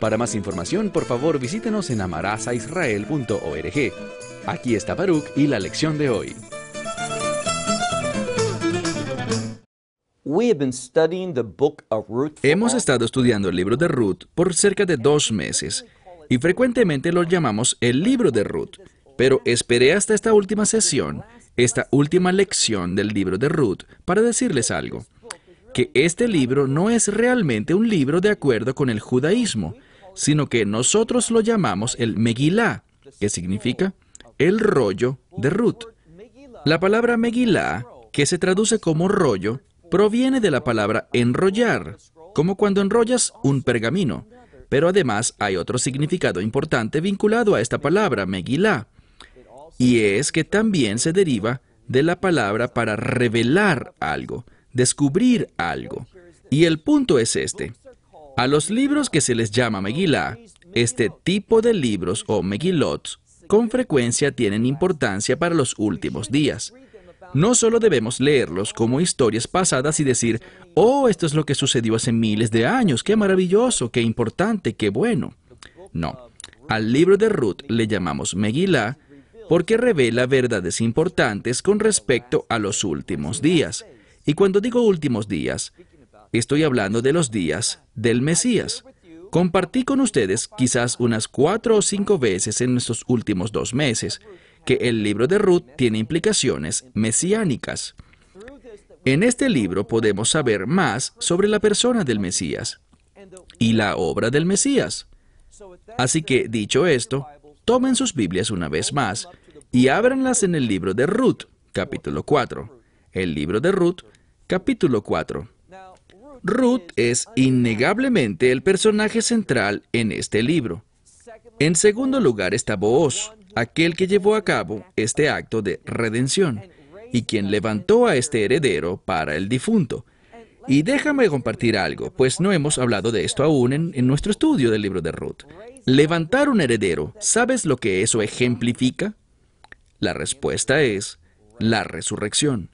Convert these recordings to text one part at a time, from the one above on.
Para más información, por favor visítenos en amarazaisrael.org. Aquí está Baruch y la lección de hoy. Hemos estado estudiando el libro de Ruth por cerca de dos meses y frecuentemente lo llamamos el libro de Ruth. Pero esperé hasta esta última sesión, esta última lección del libro de Ruth, para decirles algo. Que este libro no es realmente un libro de acuerdo con el judaísmo, sino que nosotros lo llamamos el Megilá, que significa el rollo de Ruth. La palabra Megilá, que se traduce como rollo, proviene de la palabra enrollar, como cuando enrollas un pergamino. Pero además hay otro significado importante vinculado a esta palabra, Megilá, y es que también se deriva de la palabra para revelar algo, descubrir algo. Y el punto es este. A los libros que se les llama Megilá, este tipo de libros o Megilot con frecuencia tienen importancia para los últimos días. No solo debemos leerlos como historias pasadas y decir, oh, esto es lo que sucedió hace miles de años, qué maravilloso, qué importante, qué bueno. No, al libro de Ruth le llamamos Megillah porque revela verdades importantes con respecto a los últimos días. Y cuando digo últimos días, estoy hablando de los días del Mesías. Compartí con ustedes quizás unas cuatro o cinco veces en estos últimos dos meses que el libro de Ruth tiene implicaciones mesiánicas. En este libro podemos saber más sobre la persona del Mesías y la obra del Mesías. Así que, dicho esto, tomen sus Biblias una vez más y ábranlas en el libro de Ruth, capítulo 4. El libro de Ruth, capítulo 4. Ruth es innegablemente el personaje central en este libro. En segundo lugar está Booz, aquel que llevó a cabo este acto de redención y quien levantó a este heredero para el difunto. Y déjame compartir algo, pues no hemos hablado de esto aún en, en nuestro estudio del libro de Ruth. Levantar un heredero, ¿sabes lo que eso ejemplifica? La respuesta es la resurrección.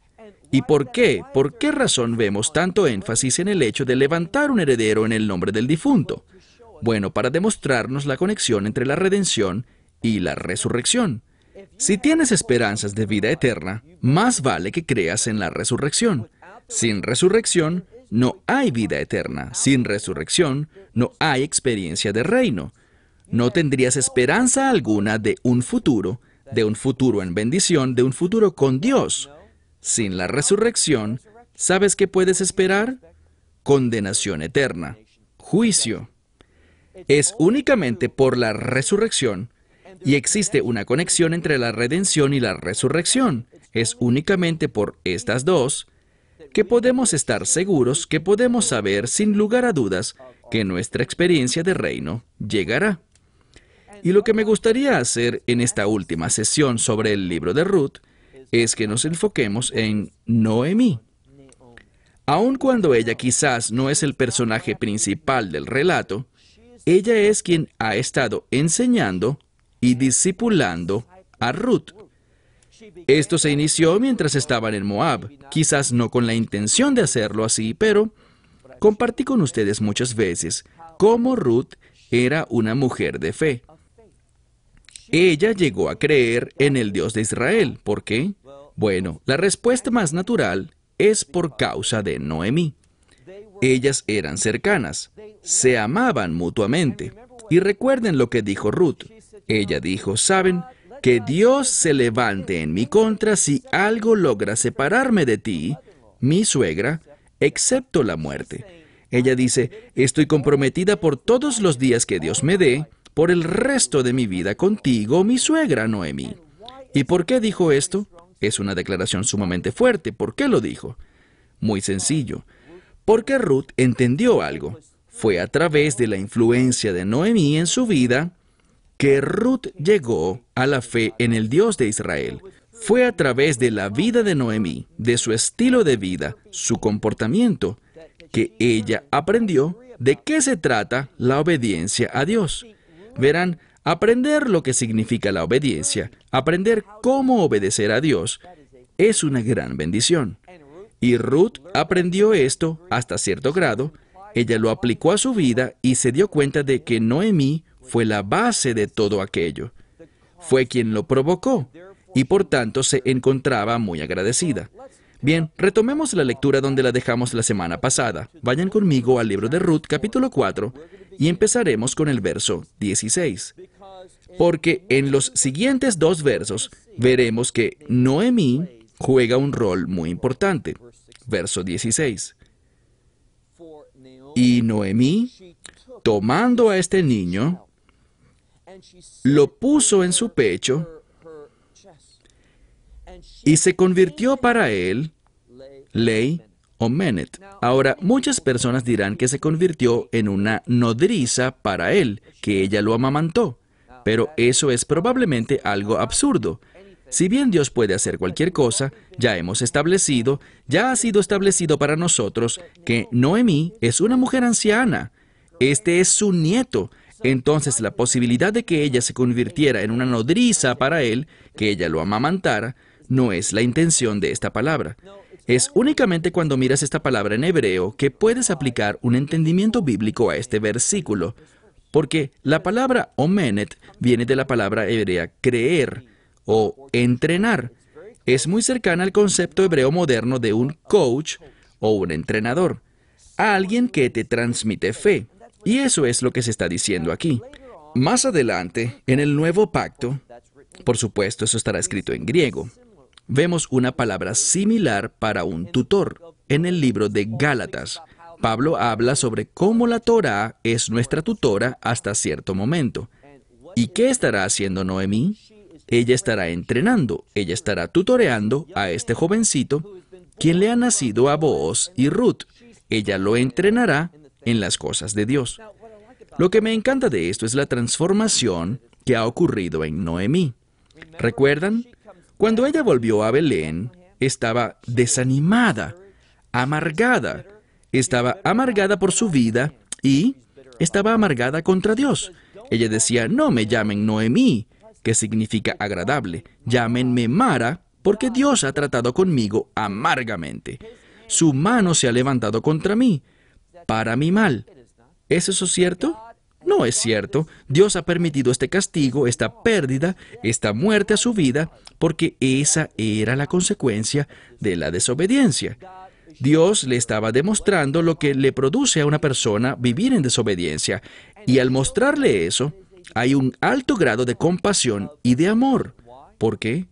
¿Y por qué? ¿Por qué razón vemos tanto énfasis en el hecho de levantar un heredero en el nombre del difunto? Bueno, para demostrarnos la conexión entre la redención y la resurrección. Si tienes esperanzas de vida eterna, más vale que creas en la resurrección. Sin resurrección, no hay vida eterna. Sin resurrección, no hay experiencia de reino. No tendrías esperanza alguna de un futuro, de un futuro en bendición, de un futuro con Dios. Sin la resurrección, ¿sabes qué puedes esperar? Condenación eterna, juicio. Es únicamente por la resurrección, y existe una conexión entre la redención y la resurrección. Es únicamente por estas dos que podemos estar seguros, que podemos saber sin lugar a dudas, que nuestra experiencia de reino llegará. Y lo que me gustaría hacer en esta última sesión sobre el libro de Ruth es que nos enfoquemos en Noemí. Aun cuando ella quizás no es el personaje principal del relato, ella es quien ha estado enseñando y discipulando a Ruth. Esto se inició mientras estaban en Moab, quizás no con la intención de hacerlo así, pero compartí con ustedes muchas veces cómo Ruth era una mujer de fe. Ella llegó a creer en el Dios de Israel. ¿Por qué? Bueno, la respuesta más natural es por causa de Noemí. Ellas eran cercanas, se amaban mutuamente. Y recuerden lo que dijo Ruth. Ella dijo, ¿saben? Que Dios se levante en mi contra si algo logra separarme de ti, mi suegra, excepto la muerte. Ella dice, estoy comprometida por todos los días que Dios me dé, por el resto de mi vida contigo, mi suegra Noemí. ¿Y por qué dijo esto? Es una declaración sumamente fuerte. ¿Por qué lo dijo? Muy sencillo. Porque Ruth entendió algo. fue a través de la influencia de Noemí en su vida que Ruth llegó a la fe en el Dios de Israel. Fue a través de la vida de Noemí, de su estilo de vida, su comportamiento, que ella aprendió de qué se trata la obediencia a Dios. Verán, aprender lo que significa la obediencia, aprender cómo obedecer a Dios, es una gran bendición. Y Ruth aprendió esto hasta cierto grado, ella lo aplicó a su vida y se dio cuenta de que Noemí fue la base de todo aquello. Fue quien lo provocó y por tanto se encontraba muy agradecida. Bien, retomemos la lectura donde la dejamos la semana pasada. Vayan conmigo al libro de Ruth capítulo 4 y empezaremos con el verso 16. Porque en los siguientes dos versos veremos que Noemí juega un rol muy importante. Verso 16. Y Noemí, tomando a este niño, lo puso en su pecho y se convirtió para él ley o menet. Ahora, muchas personas dirán que se convirtió en una nodriza para él, que ella lo amamantó, pero eso es probablemente algo absurdo. Si bien Dios puede hacer cualquier cosa, ya hemos establecido, ya ha sido establecido para nosotros que Noemí es una mujer anciana. Este es su nieto. Entonces la posibilidad de que ella se convirtiera en una nodriza para él, que ella lo amamantara, no es la intención de esta palabra. Es únicamente cuando miras esta palabra en hebreo que puedes aplicar un entendimiento bíblico a este versículo, porque la palabra omenet viene de la palabra hebrea creer o entrenar. Es muy cercana al concepto hebreo moderno de un coach o un entrenador, alguien que te transmite fe. Y eso es lo que se está diciendo aquí. Más adelante, en el nuevo pacto, por supuesto, eso estará escrito en griego, vemos una palabra similar para un tutor en el libro de Gálatas. Pablo habla sobre cómo la Torah es nuestra tutora hasta cierto momento. ¿Y qué estará haciendo Noemí? Ella estará entrenando, ella estará tutoreando a este jovencito, quien le ha nacido a Booz y Ruth. Ella lo entrenará en las cosas de Dios. Lo que me encanta de esto es la transformación que ha ocurrido en Noemí. ¿Recuerdan? Cuando ella volvió a Belén, estaba desanimada, amargada. Estaba amargada por su vida y estaba amargada contra Dios. Ella decía, no me llamen Noemí, que significa agradable, llámenme Mara, porque Dios ha tratado conmigo amargamente. Su mano se ha levantado contra mí, para mi mal. ¿Es eso cierto? No es cierto. Dios ha permitido este castigo, esta pérdida, esta muerte a su vida, porque esa era la consecuencia de la desobediencia. Dios le estaba demostrando lo que le produce a una persona vivir en desobediencia, y al mostrarle eso, hay un alto grado de compasión y de amor. ¿Por qué?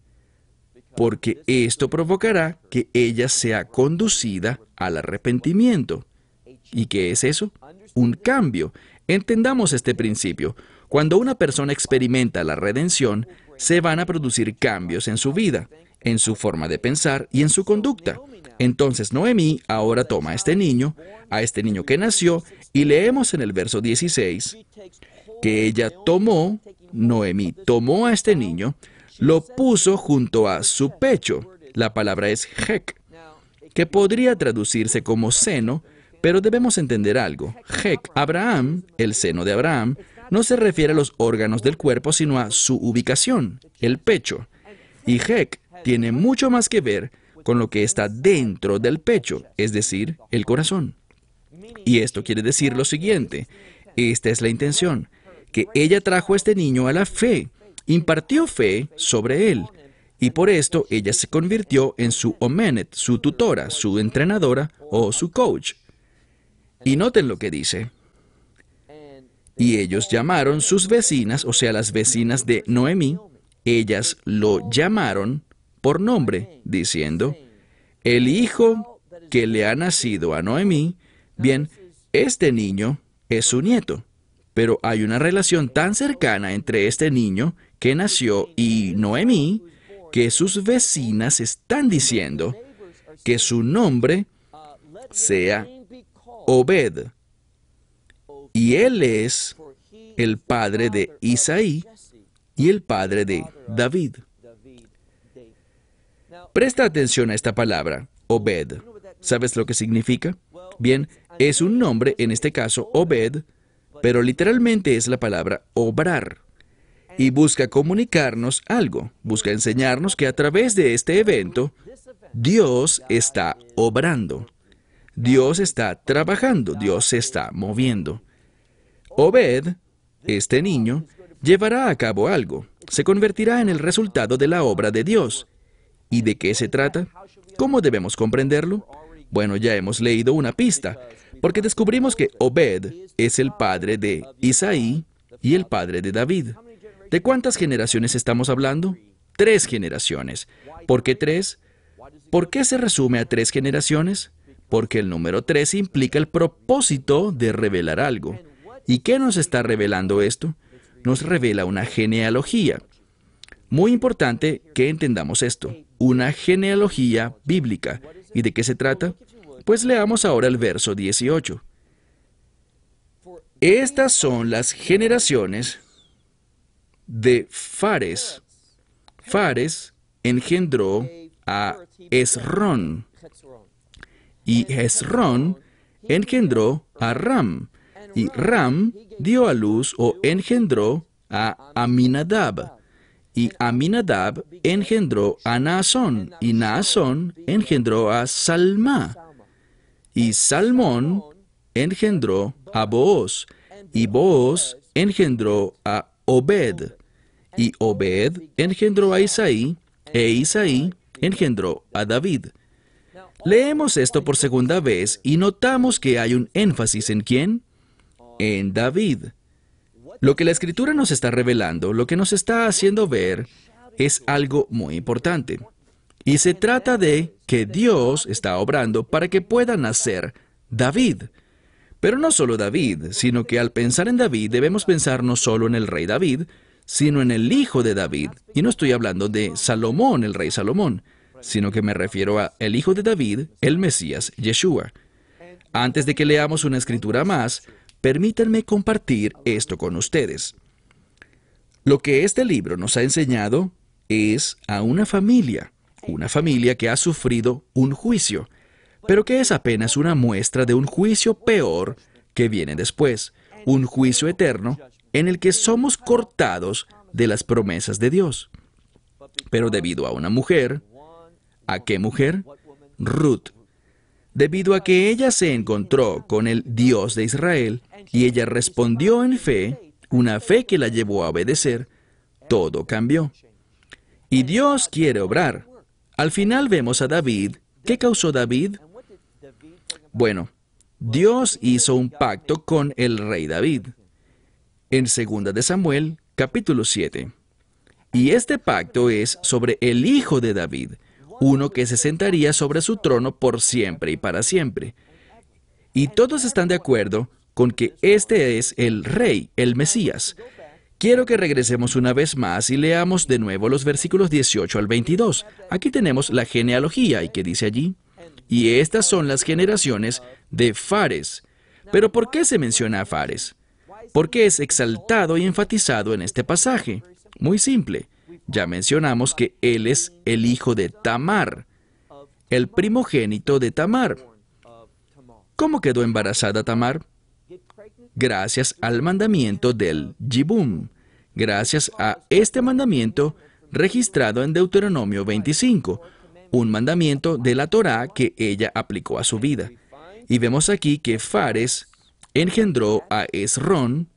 Porque esto provocará que ella sea conducida al arrepentimiento. ¿Y qué es eso? Un cambio. Entendamos este principio. Cuando una persona experimenta la redención, se van a producir cambios en su vida, en su forma de pensar y en su conducta. Entonces Noemí ahora toma a este niño, a este niño que nació, y leemos en el verso 16 que ella tomó, Noemí tomó a este niño, lo puso junto a su pecho. La palabra es hek, que podría traducirse como seno, pero debemos entender algo. Hek, Abraham, el seno de Abraham, no se refiere a los órganos del cuerpo, sino a su ubicación, el pecho. Y Hek tiene mucho más que ver con lo que está dentro del pecho, es decir, el corazón. Y esto quiere decir lo siguiente, esta es la intención, que ella trajo a este niño a la fe, impartió fe sobre él, y por esto ella se convirtió en su omenet, su tutora, su entrenadora o su coach. Y noten lo que dice. Y ellos llamaron sus vecinas, o sea, las vecinas de Noemí, ellas lo llamaron por nombre, diciendo, el hijo que le ha nacido a Noemí, bien, este niño es su nieto. Pero hay una relación tan cercana entre este niño que nació y Noemí, que sus vecinas están diciendo que su nombre sea Obed. Y él es el padre de Isaí y el padre de David. Presta atención a esta palabra, Obed. ¿Sabes lo que significa? Bien, es un nombre, en este caso Obed, pero literalmente es la palabra obrar. Y busca comunicarnos algo, busca enseñarnos que a través de este evento, Dios está obrando. Dios está trabajando, Dios se está moviendo. Obed, este niño, llevará a cabo algo, se convertirá en el resultado de la obra de Dios. ¿Y de qué se trata? ¿Cómo debemos comprenderlo? Bueno, ya hemos leído una pista, porque descubrimos que Obed es el padre de Isaí y el padre de David. ¿De cuántas generaciones estamos hablando? Tres generaciones. ¿Por qué tres? ¿Por qué se resume a tres generaciones? Porque el número tres implica el propósito de revelar algo. ¿Y qué nos está revelando esto? Nos revela una genealogía. Muy importante que entendamos esto, una genealogía bíblica. ¿Y de qué se trata? Pues leamos ahora el verso 18. Estas son las generaciones de Fares. Fares engendró a Esrón y Esrón engendró a Ram y Ram dio a luz o engendró a Aminadab y Aminadab engendró a Naasón y Naasón engendró a Salma y Salmón engendró a Booz y Booz engendró a Obed y Obed engendró a Isaí e Isaí engendró a David. Leemos esto por segunda vez y notamos que hay un énfasis en quién? En David. Lo que la escritura nos está revelando, lo que nos está haciendo ver, es algo muy importante. Y se trata de que Dios está obrando para que pueda nacer David. Pero no solo David, sino que al pensar en David debemos pensar no solo en el rey David, sino en el hijo de David. Y no estoy hablando de Salomón, el rey Salomón, sino que me refiero a el hijo de David, el Mesías, Yeshua. Antes de que leamos una escritura más, permítanme compartir esto con ustedes. Lo que este libro nos ha enseñado es a una familia, una familia que ha sufrido un juicio, pero que es apenas una muestra de un juicio peor que viene después, un juicio eterno en el que somos cortados de las promesas de Dios. Pero debido a una mujer, ¿a qué mujer? Ruth. Debido a que ella se encontró con el Dios de Israel y ella respondió en fe, una fe que la llevó a obedecer, todo cambió. Y Dios quiere obrar. Al final vemos a David. ¿Qué causó David? Bueno, Dios hizo un pacto con el rey David en 2 de Samuel, capítulo 7. Y este pacto es sobre el hijo de David, uno que se sentaría sobre su trono por siempre y para siempre. Y todos están de acuerdo con que este es el rey, el Mesías. Quiero que regresemos una vez más y leamos de nuevo los versículos 18 al 22. Aquí tenemos la genealogía y que dice allí. Y estas son las generaciones de Fares. Pero ¿por qué se menciona a Fares? ¿Por qué es exaltado y enfatizado en este pasaje? Muy simple. Ya mencionamos que él es el hijo de Tamar, el primogénito de Tamar. ¿Cómo quedó embarazada Tamar? Gracias al mandamiento del Jibum, gracias a este mandamiento registrado en Deuteronomio 25, un mandamiento de la Torá que ella aplicó a su vida. Y vemos aquí que Fares engendró a Esrón,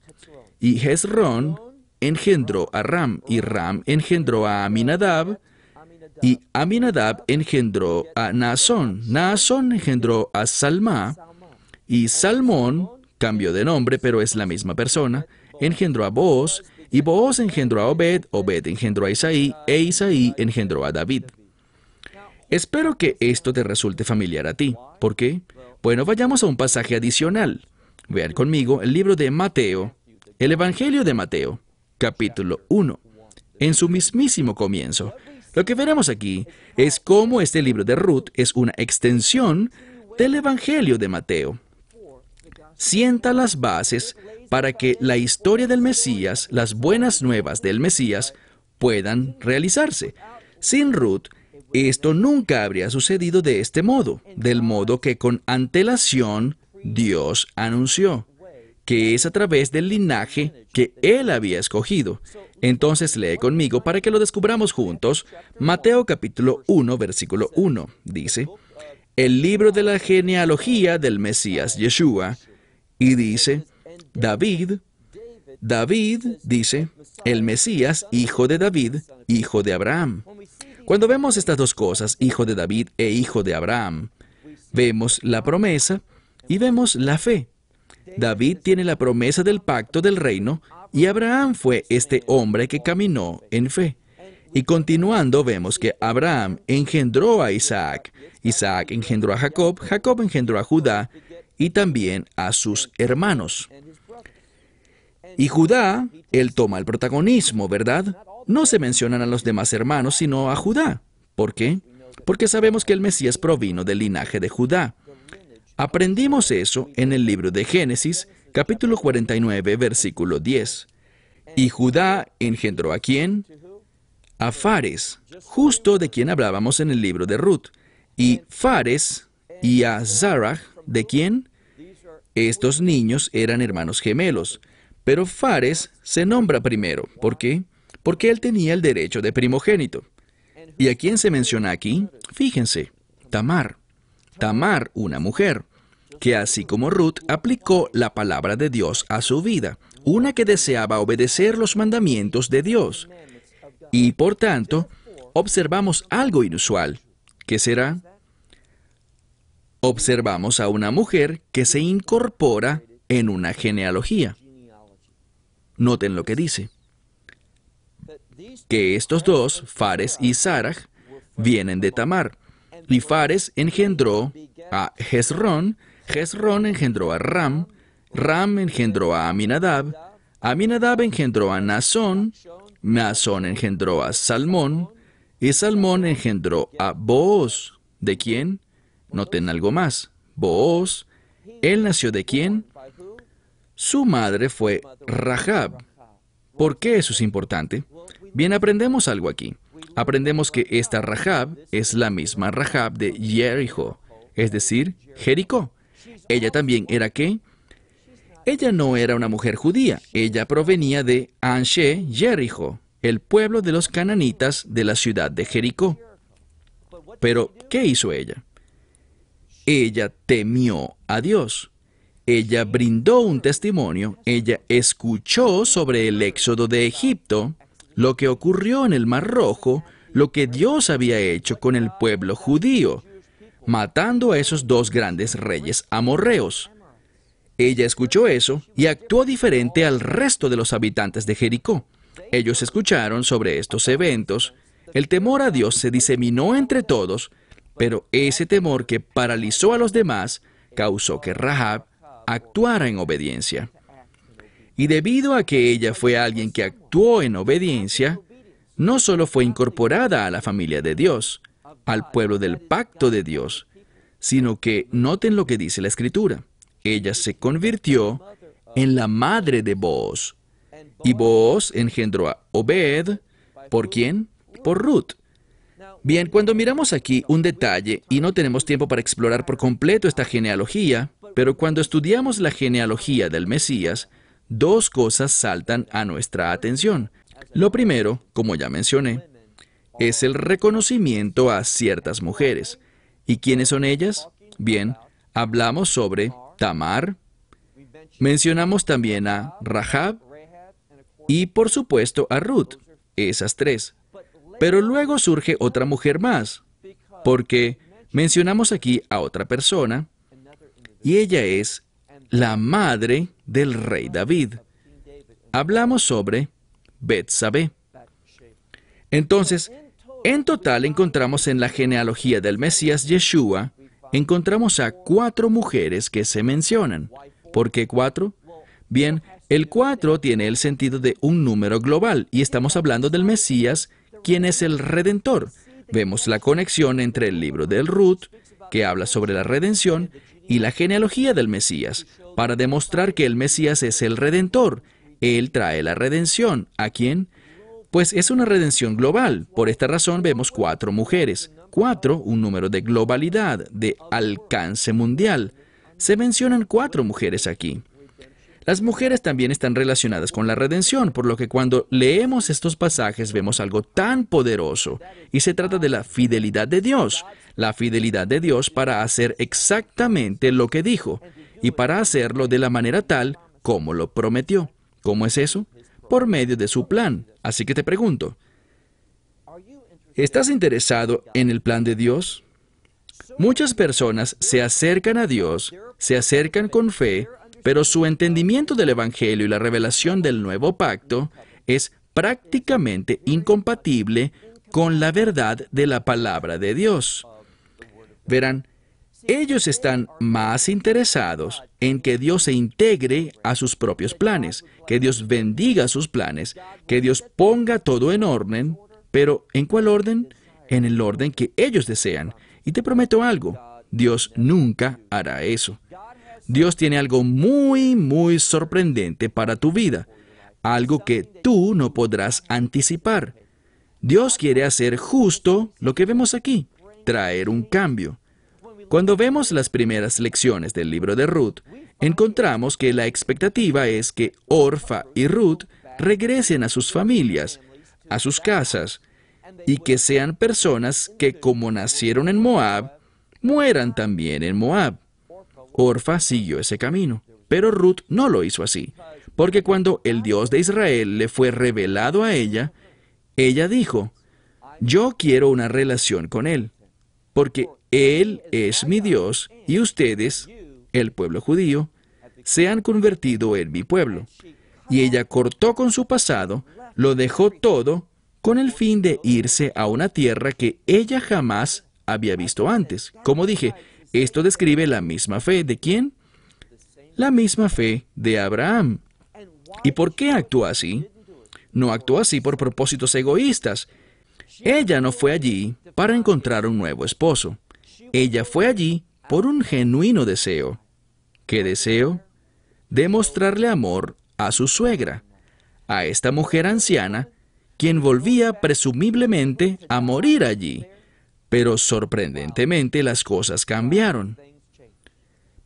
y Hezrón engendró a Ram, y Ram engendró a Aminadab, y Aminadab engendró a Naasón. Naasón engendró a Salma, y Salmón cambió de nombre, pero es la misma persona, engendró a Booz, y Booz engendró a Obed, Obed engendró a Isaí, e Isaí engendró a David. Espero que esto te resulte familiar a ti. ¿Por qué? Bueno, vayamos a un pasaje adicional. Vean conmigo el libro de Mateo, el Evangelio de Mateo, capítulo 1, en su mismísimo comienzo. Lo que veremos aquí es cómo este libro de Ruth es una extensión del Evangelio de Mateo. sienta las bases para que la historia del Mesías, las buenas nuevas del Mesías, puedan realizarse. Sin Ruth, esto nunca habría sucedido de este modo, del modo que con antelación Dios anunció, que es a través del linaje que Él había escogido. Entonces lee conmigo para que lo descubramos juntos. Mateo capítulo 1, versículo 1 dice, el libro de la genealogía del Mesías Yeshua, y dice, David, David dice, el Mesías, hijo de David, hijo de Abraham. Cuando vemos estas dos cosas, hijo de David e hijo de Abraham, vemos la promesa y vemos la fe. David tiene la promesa del pacto del reino y Abraham fue este hombre que caminó en fe. Y continuando vemos que Abraham engendró a Isaac, Isaac engendró a Jacob, Jacob engendró a Judá y también a sus hermanos. Y Judá, él toma el protagonismo, ¿verdad? No se mencionan a los demás hermanos, sino a Judá. ¿Por qué? Porque sabemos que el Mesías provino del linaje de Judá. Aprendimos eso en el libro de Génesis, capítulo 49, versículo 10. Y Judá engendró a quién? A Fares, justo de quien hablábamos en el libro de Ruth. Y Fares y a Zarah, ¿de quién? Estos niños eran hermanos gemelos. Pero Fares se nombra primero. ¿Por qué? porque él tenía el derecho de primogénito. ¿Y a quién se menciona aquí? Fíjense, Tamar. Tamar, una mujer, que así como Ruth aplicó la palabra de Dios a su vida, una que deseaba obedecer los mandamientos de Dios. Y por tanto, observamos algo inusual. ¿Qué será? Observamos a una mujer que se incorpora en una genealogía. Noten lo que dice que estos dos, Fares y Sarah, vienen de Tamar. Y Fares engendró a Hezrón, Hezrón engendró a Ram, Ram engendró a Aminadab, Aminadab engendró a Nazón, Nazón engendró a Salmón, y Salmón engendró a Booz. ¿De quién? Noten algo más. Booz. ¿Él nació de quién? Su madre fue Rahab. ¿Por qué eso es importante? Bien, aprendemos algo aquí. Aprendemos que esta Rahab es la misma Rahab de Jericho, es decir, Jericó. Ella también era qué? Ella no era una mujer judía, ella provenía de Anshe, Jericho, el pueblo de los cananitas de la ciudad de Jericó. Pero, ¿qué hizo ella? Ella temió a Dios. Ella brindó un testimonio, ella escuchó sobre el éxodo de Egipto, lo que ocurrió en el Mar Rojo, lo que Dios había hecho con el pueblo judío, matando a esos dos grandes reyes amorreos. Ella escuchó eso y actuó diferente al resto de los habitantes de Jericó. Ellos escucharon sobre estos eventos, el temor a Dios se diseminó entre todos, pero ese temor que paralizó a los demás causó que Rahab actuara en obediencia. Y debido a que ella fue alguien que actuó en obediencia, no solo fue incorporada a la familia de Dios, al pueblo del pacto de Dios, sino que noten lo que dice la escritura. Ella se convirtió en la madre de Boaz. Y Boaz engendró a Obed. ¿Por quién? Por Ruth. Bien, cuando miramos aquí un detalle, y no tenemos tiempo para explorar por completo esta genealogía, pero cuando estudiamos la genealogía del Mesías, dos cosas saltan a nuestra atención. Lo primero, como ya mencioné, es el reconocimiento a ciertas mujeres. ¿Y quiénes son ellas? Bien, hablamos sobre Tamar, mencionamos también a Rahab y por supuesto a Ruth, esas tres. Pero luego surge otra mujer más, porque mencionamos aquí a otra persona y ella es la madre del rey David. Hablamos sobre Betsabé. Entonces, en total encontramos en la genealogía del Mesías Yeshua, encontramos a cuatro mujeres que se mencionan. ¿Por qué cuatro? Bien, el cuatro tiene el sentido de un número global y estamos hablando del Mesías, quien es el Redentor. Vemos la conexión entre el libro del Ruth, que habla sobre la redención, y la genealogía del Mesías, para demostrar que el Mesías es el Redentor. Él trae la redención. ¿A quién? Pues es una redención global. Por esta razón vemos cuatro mujeres. Cuatro, un número de globalidad, de alcance mundial. Se mencionan cuatro mujeres aquí. Las mujeres también están relacionadas con la redención, por lo que cuando leemos estos pasajes vemos algo tan poderoso, y se trata de la fidelidad de Dios, la fidelidad de Dios para hacer exactamente lo que dijo, y para hacerlo de la manera tal como lo prometió. ¿Cómo es eso? Por medio de su plan. Así que te pregunto, ¿estás interesado en el plan de Dios? Muchas personas se acercan a Dios, se acercan con fe, pero su entendimiento del Evangelio y la revelación del nuevo pacto es prácticamente incompatible con la verdad de la palabra de Dios. Verán, ellos están más interesados en que Dios se integre a sus propios planes, que Dios bendiga sus planes, que Dios ponga todo en orden, pero ¿en cuál orden? En el orden que ellos desean. Y te prometo algo, Dios nunca hará eso. Dios tiene algo muy, muy sorprendente para tu vida, algo que tú no podrás anticipar. Dios quiere hacer justo lo que vemos aquí, traer un cambio. Cuando vemos las primeras lecciones del libro de Ruth, encontramos que la expectativa es que Orfa y Ruth regresen a sus familias, a sus casas, y que sean personas que como nacieron en Moab, mueran también en Moab. Orfa siguió ese camino, pero Ruth no lo hizo así, porque cuando el Dios de Israel le fue revelado a ella, ella dijo, yo quiero una relación con Él, porque Él es mi Dios y ustedes, el pueblo judío, se han convertido en mi pueblo. Y ella cortó con su pasado, lo dejó todo, con el fin de irse a una tierra que ella jamás había visto antes. Como dije, esto describe la misma fe de quién? La misma fe de Abraham. ¿Y por qué actuó así? No actuó así por propósitos egoístas. Ella no fue allí para encontrar un nuevo esposo. Ella fue allí por un genuino deseo. ¿Qué deseo? Demostrarle amor a su suegra, a esta mujer anciana, quien volvía presumiblemente a morir allí pero sorprendentemente las cosas cambiaron,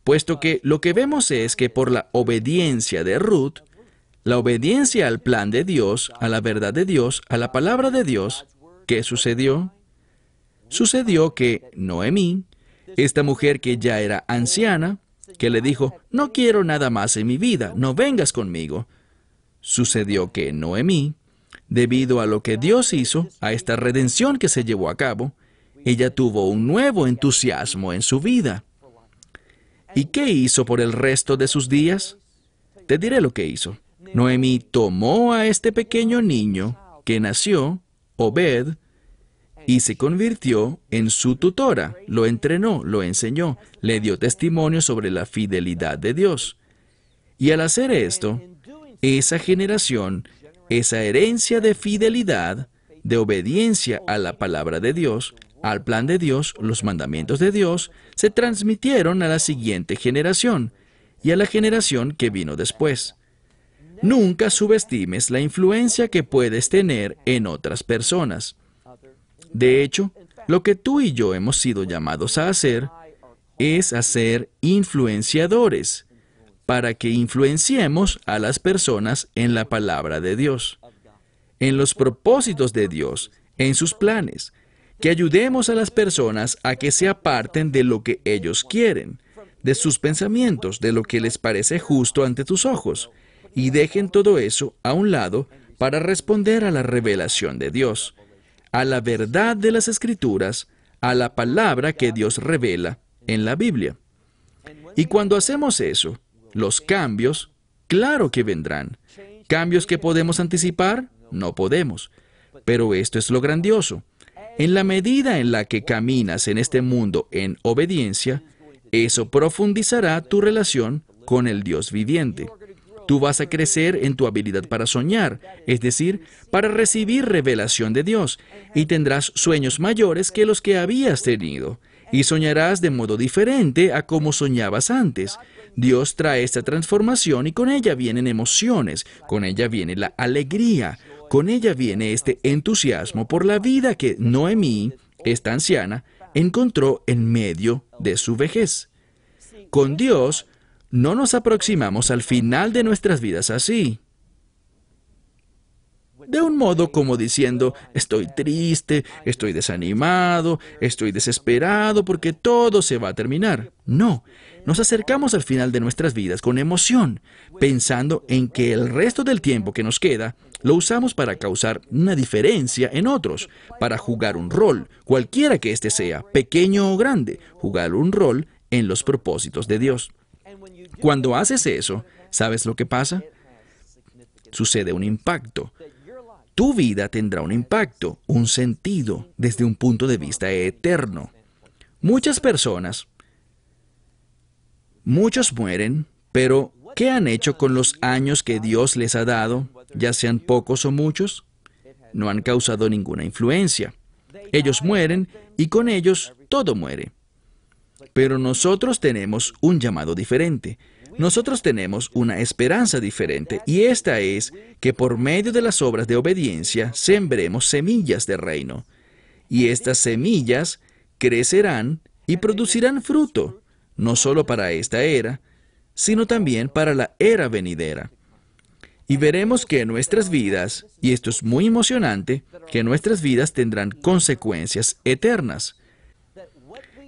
puesto que lo que vemos es que por la obediencia de Ruth, la obediencia al plan de Dios, a la verdad de Dios, a la palabra de Dios, ¿qué sucedió? Sucedió que Noemí, esta mujer que ya era anciana, que le dijo, no quiero nada más en mi vida, no vengas conmigo. Sucedió que Noemí, debido a lo que Dios hizo, a esta redención que se llevó a cabo, ella tuvo un nuevo entusiasmo en su vida. ¿Y qué hizo por el resto de sus días? Te diré lo que hizo. Noemí tomó a este pequeño niño que nació, Obed, y se convirtió en su tutora, lo entrenó, lo enseñó, le dio testimonio sobre la fidelidad de Dios. Y al hacer esto, esa generación, esa herencia de fidelidad, de obediencia a la palabra de Dios, al plan de Dios, los mandamientos de Dios se transmitieron a la siguiente generación y a la generación que vino después. Nunca subestimes la influencia que puedes tener en otras personas. De hecho, lo que tú y yo hemos sido llamados a hacer es a ser influenciadores, para que influenciemos a las personas en la palabra de Dios, en los propósitos de Dios, en sus planes, que ayudemos a las personas a que se aparten de lo que ellos quieren, de sus pensamientos, de lo que les parece justo ante tus ojos, y dejen todo eso a un lado para responder a la revelación de Dios, a la verdad de las escrituras, a la palabra que Dios revela en la Biblia. Y cuando hacemos eso, los cambios, claro que vendrán. ¿Cambios que podemos anticipar? No podemos. Pero esto es lo grandioso. En la medida en la que caminas en este mundo en obediencia, eso profundizará tu relación con el Dios viviente. Tú vas a crecer en tu habilidad para soñar, es decir, para recibir revelación de Dios, y tendrás sueños mayores que los que habías tenido, y soñarás de modo diferente a como soñabas antes. Dios trae esta transformación y con ella vienen emociones, con ella viene la alegría, con ella viene este entusiasmo por la vida que Noemí, esta anciana, encontró en medio de su vejez. Con Dios no nos aproximamos al final de nuestras vidas así de un modo como diciendo, estoy triste, estoy desanimado, estoy desesperado porque todo se va a terminar. No, nos acercamos al final de nuestras vidas con emoción, pensando en que el resto del tiempo que nos queda lo usamos para causar una diferencia en otros, para jugar un rol, cualquiera que éste sea, pequeño o grande, jugar un rol en los propósitos de Dios. Cuando haces eso, ¿sabes lo que pasa? Sucede un impacto tu vida tendrá un impacto, un sentido, desde un punto de vista eterno. Muchas personas, muchos mueren, pero ¿qué han hecho con los años que Dios les ha dado, ya sean pocos o muchos? No han causado ninguna influencia. Ellos mueren y con ellos todo muere. Pero nosotros tenemos un llamado diferente. Nosotros tenemos una esperanza diferente y esta es que por medio de las obras de obediencia sembremos semillas de reino. Y estas semillas crecerán y producirán fruto, no solo para esta era, sino también para la era venidera. Y veremos que nuestras vidas, y esto es muy emocionante, que nuestras vidas tendrán consecuencias eternas.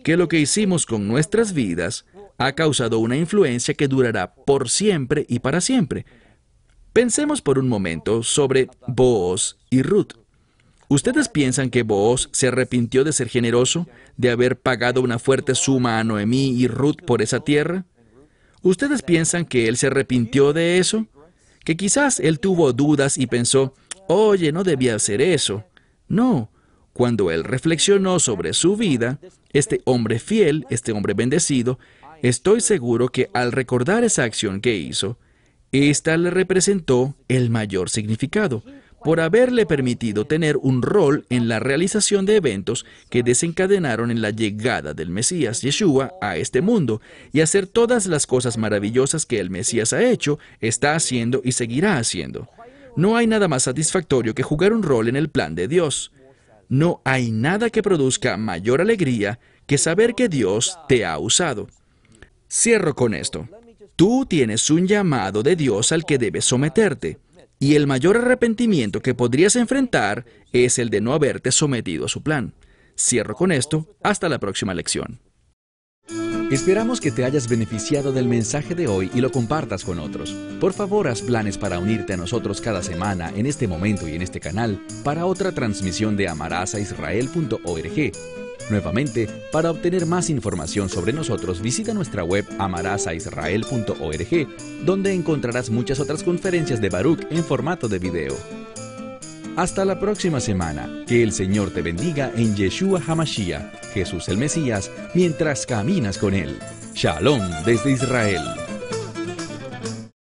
Que lo que hicimos con nuestras vidas ha causado una influencia que durará por siempre y para siempre. Pensemos por un momento sobre Booz y Ruth. ¿Ustedes piensan que Booz se arrepintió de ser generoso, de haber pagado una fuerte suma a Noemí y Ruth por esa tierra? ¿Ustedes piensan que él se arrepintió de eso? Que quizás él tuvo dudas y pensó, oye, no debía hacer eso. No, cuando él reflexionó sobre su vida, este hombre fiel, este hombre bendecido, Estoy seguro que al recordar esa acción que hizo, esta le representó el mayor significado, por haberle permitido tener un rol en la realización de eventos que desencadenaron en la llegada del Mesías Yeshua a este mundo y hacer todas las cosas maravillosas que el Mesías ha hecho, está haciendo y seguirá haciendo. No hay nada más satisfactorio que jugar un rol en el plan de Dios. No hay nada que produzca mayor alegría que saber que Dios te ha usado. Cierro con esto. Tú tienes un llamado de Dios al que debes someterte, y el mayor arrepentimiento que podrías enfrentar es el de no haberte sometido a su plan. Cierro con esto. Hasta la próxima lección. Esperamos que te hayas beneficiado del mensaje de hoy y lo compartas con otros. Por favor, haz planes para unirte a nosotros cada semana en este momento y en este canal para otra transmisión de amarazaisrael.org Nuevamente, para obtener más información sobre nosotros, visita nuestra web amarazaisrael.org, donde encontrarás muchas otras conferencias de Baruch en formato de video. Hasta la próxima semana. Que el Señor te bendiga en Yeshua Hamashiach, Jesús el Mesías, mientras caminas con Él. Shalom desde Israel.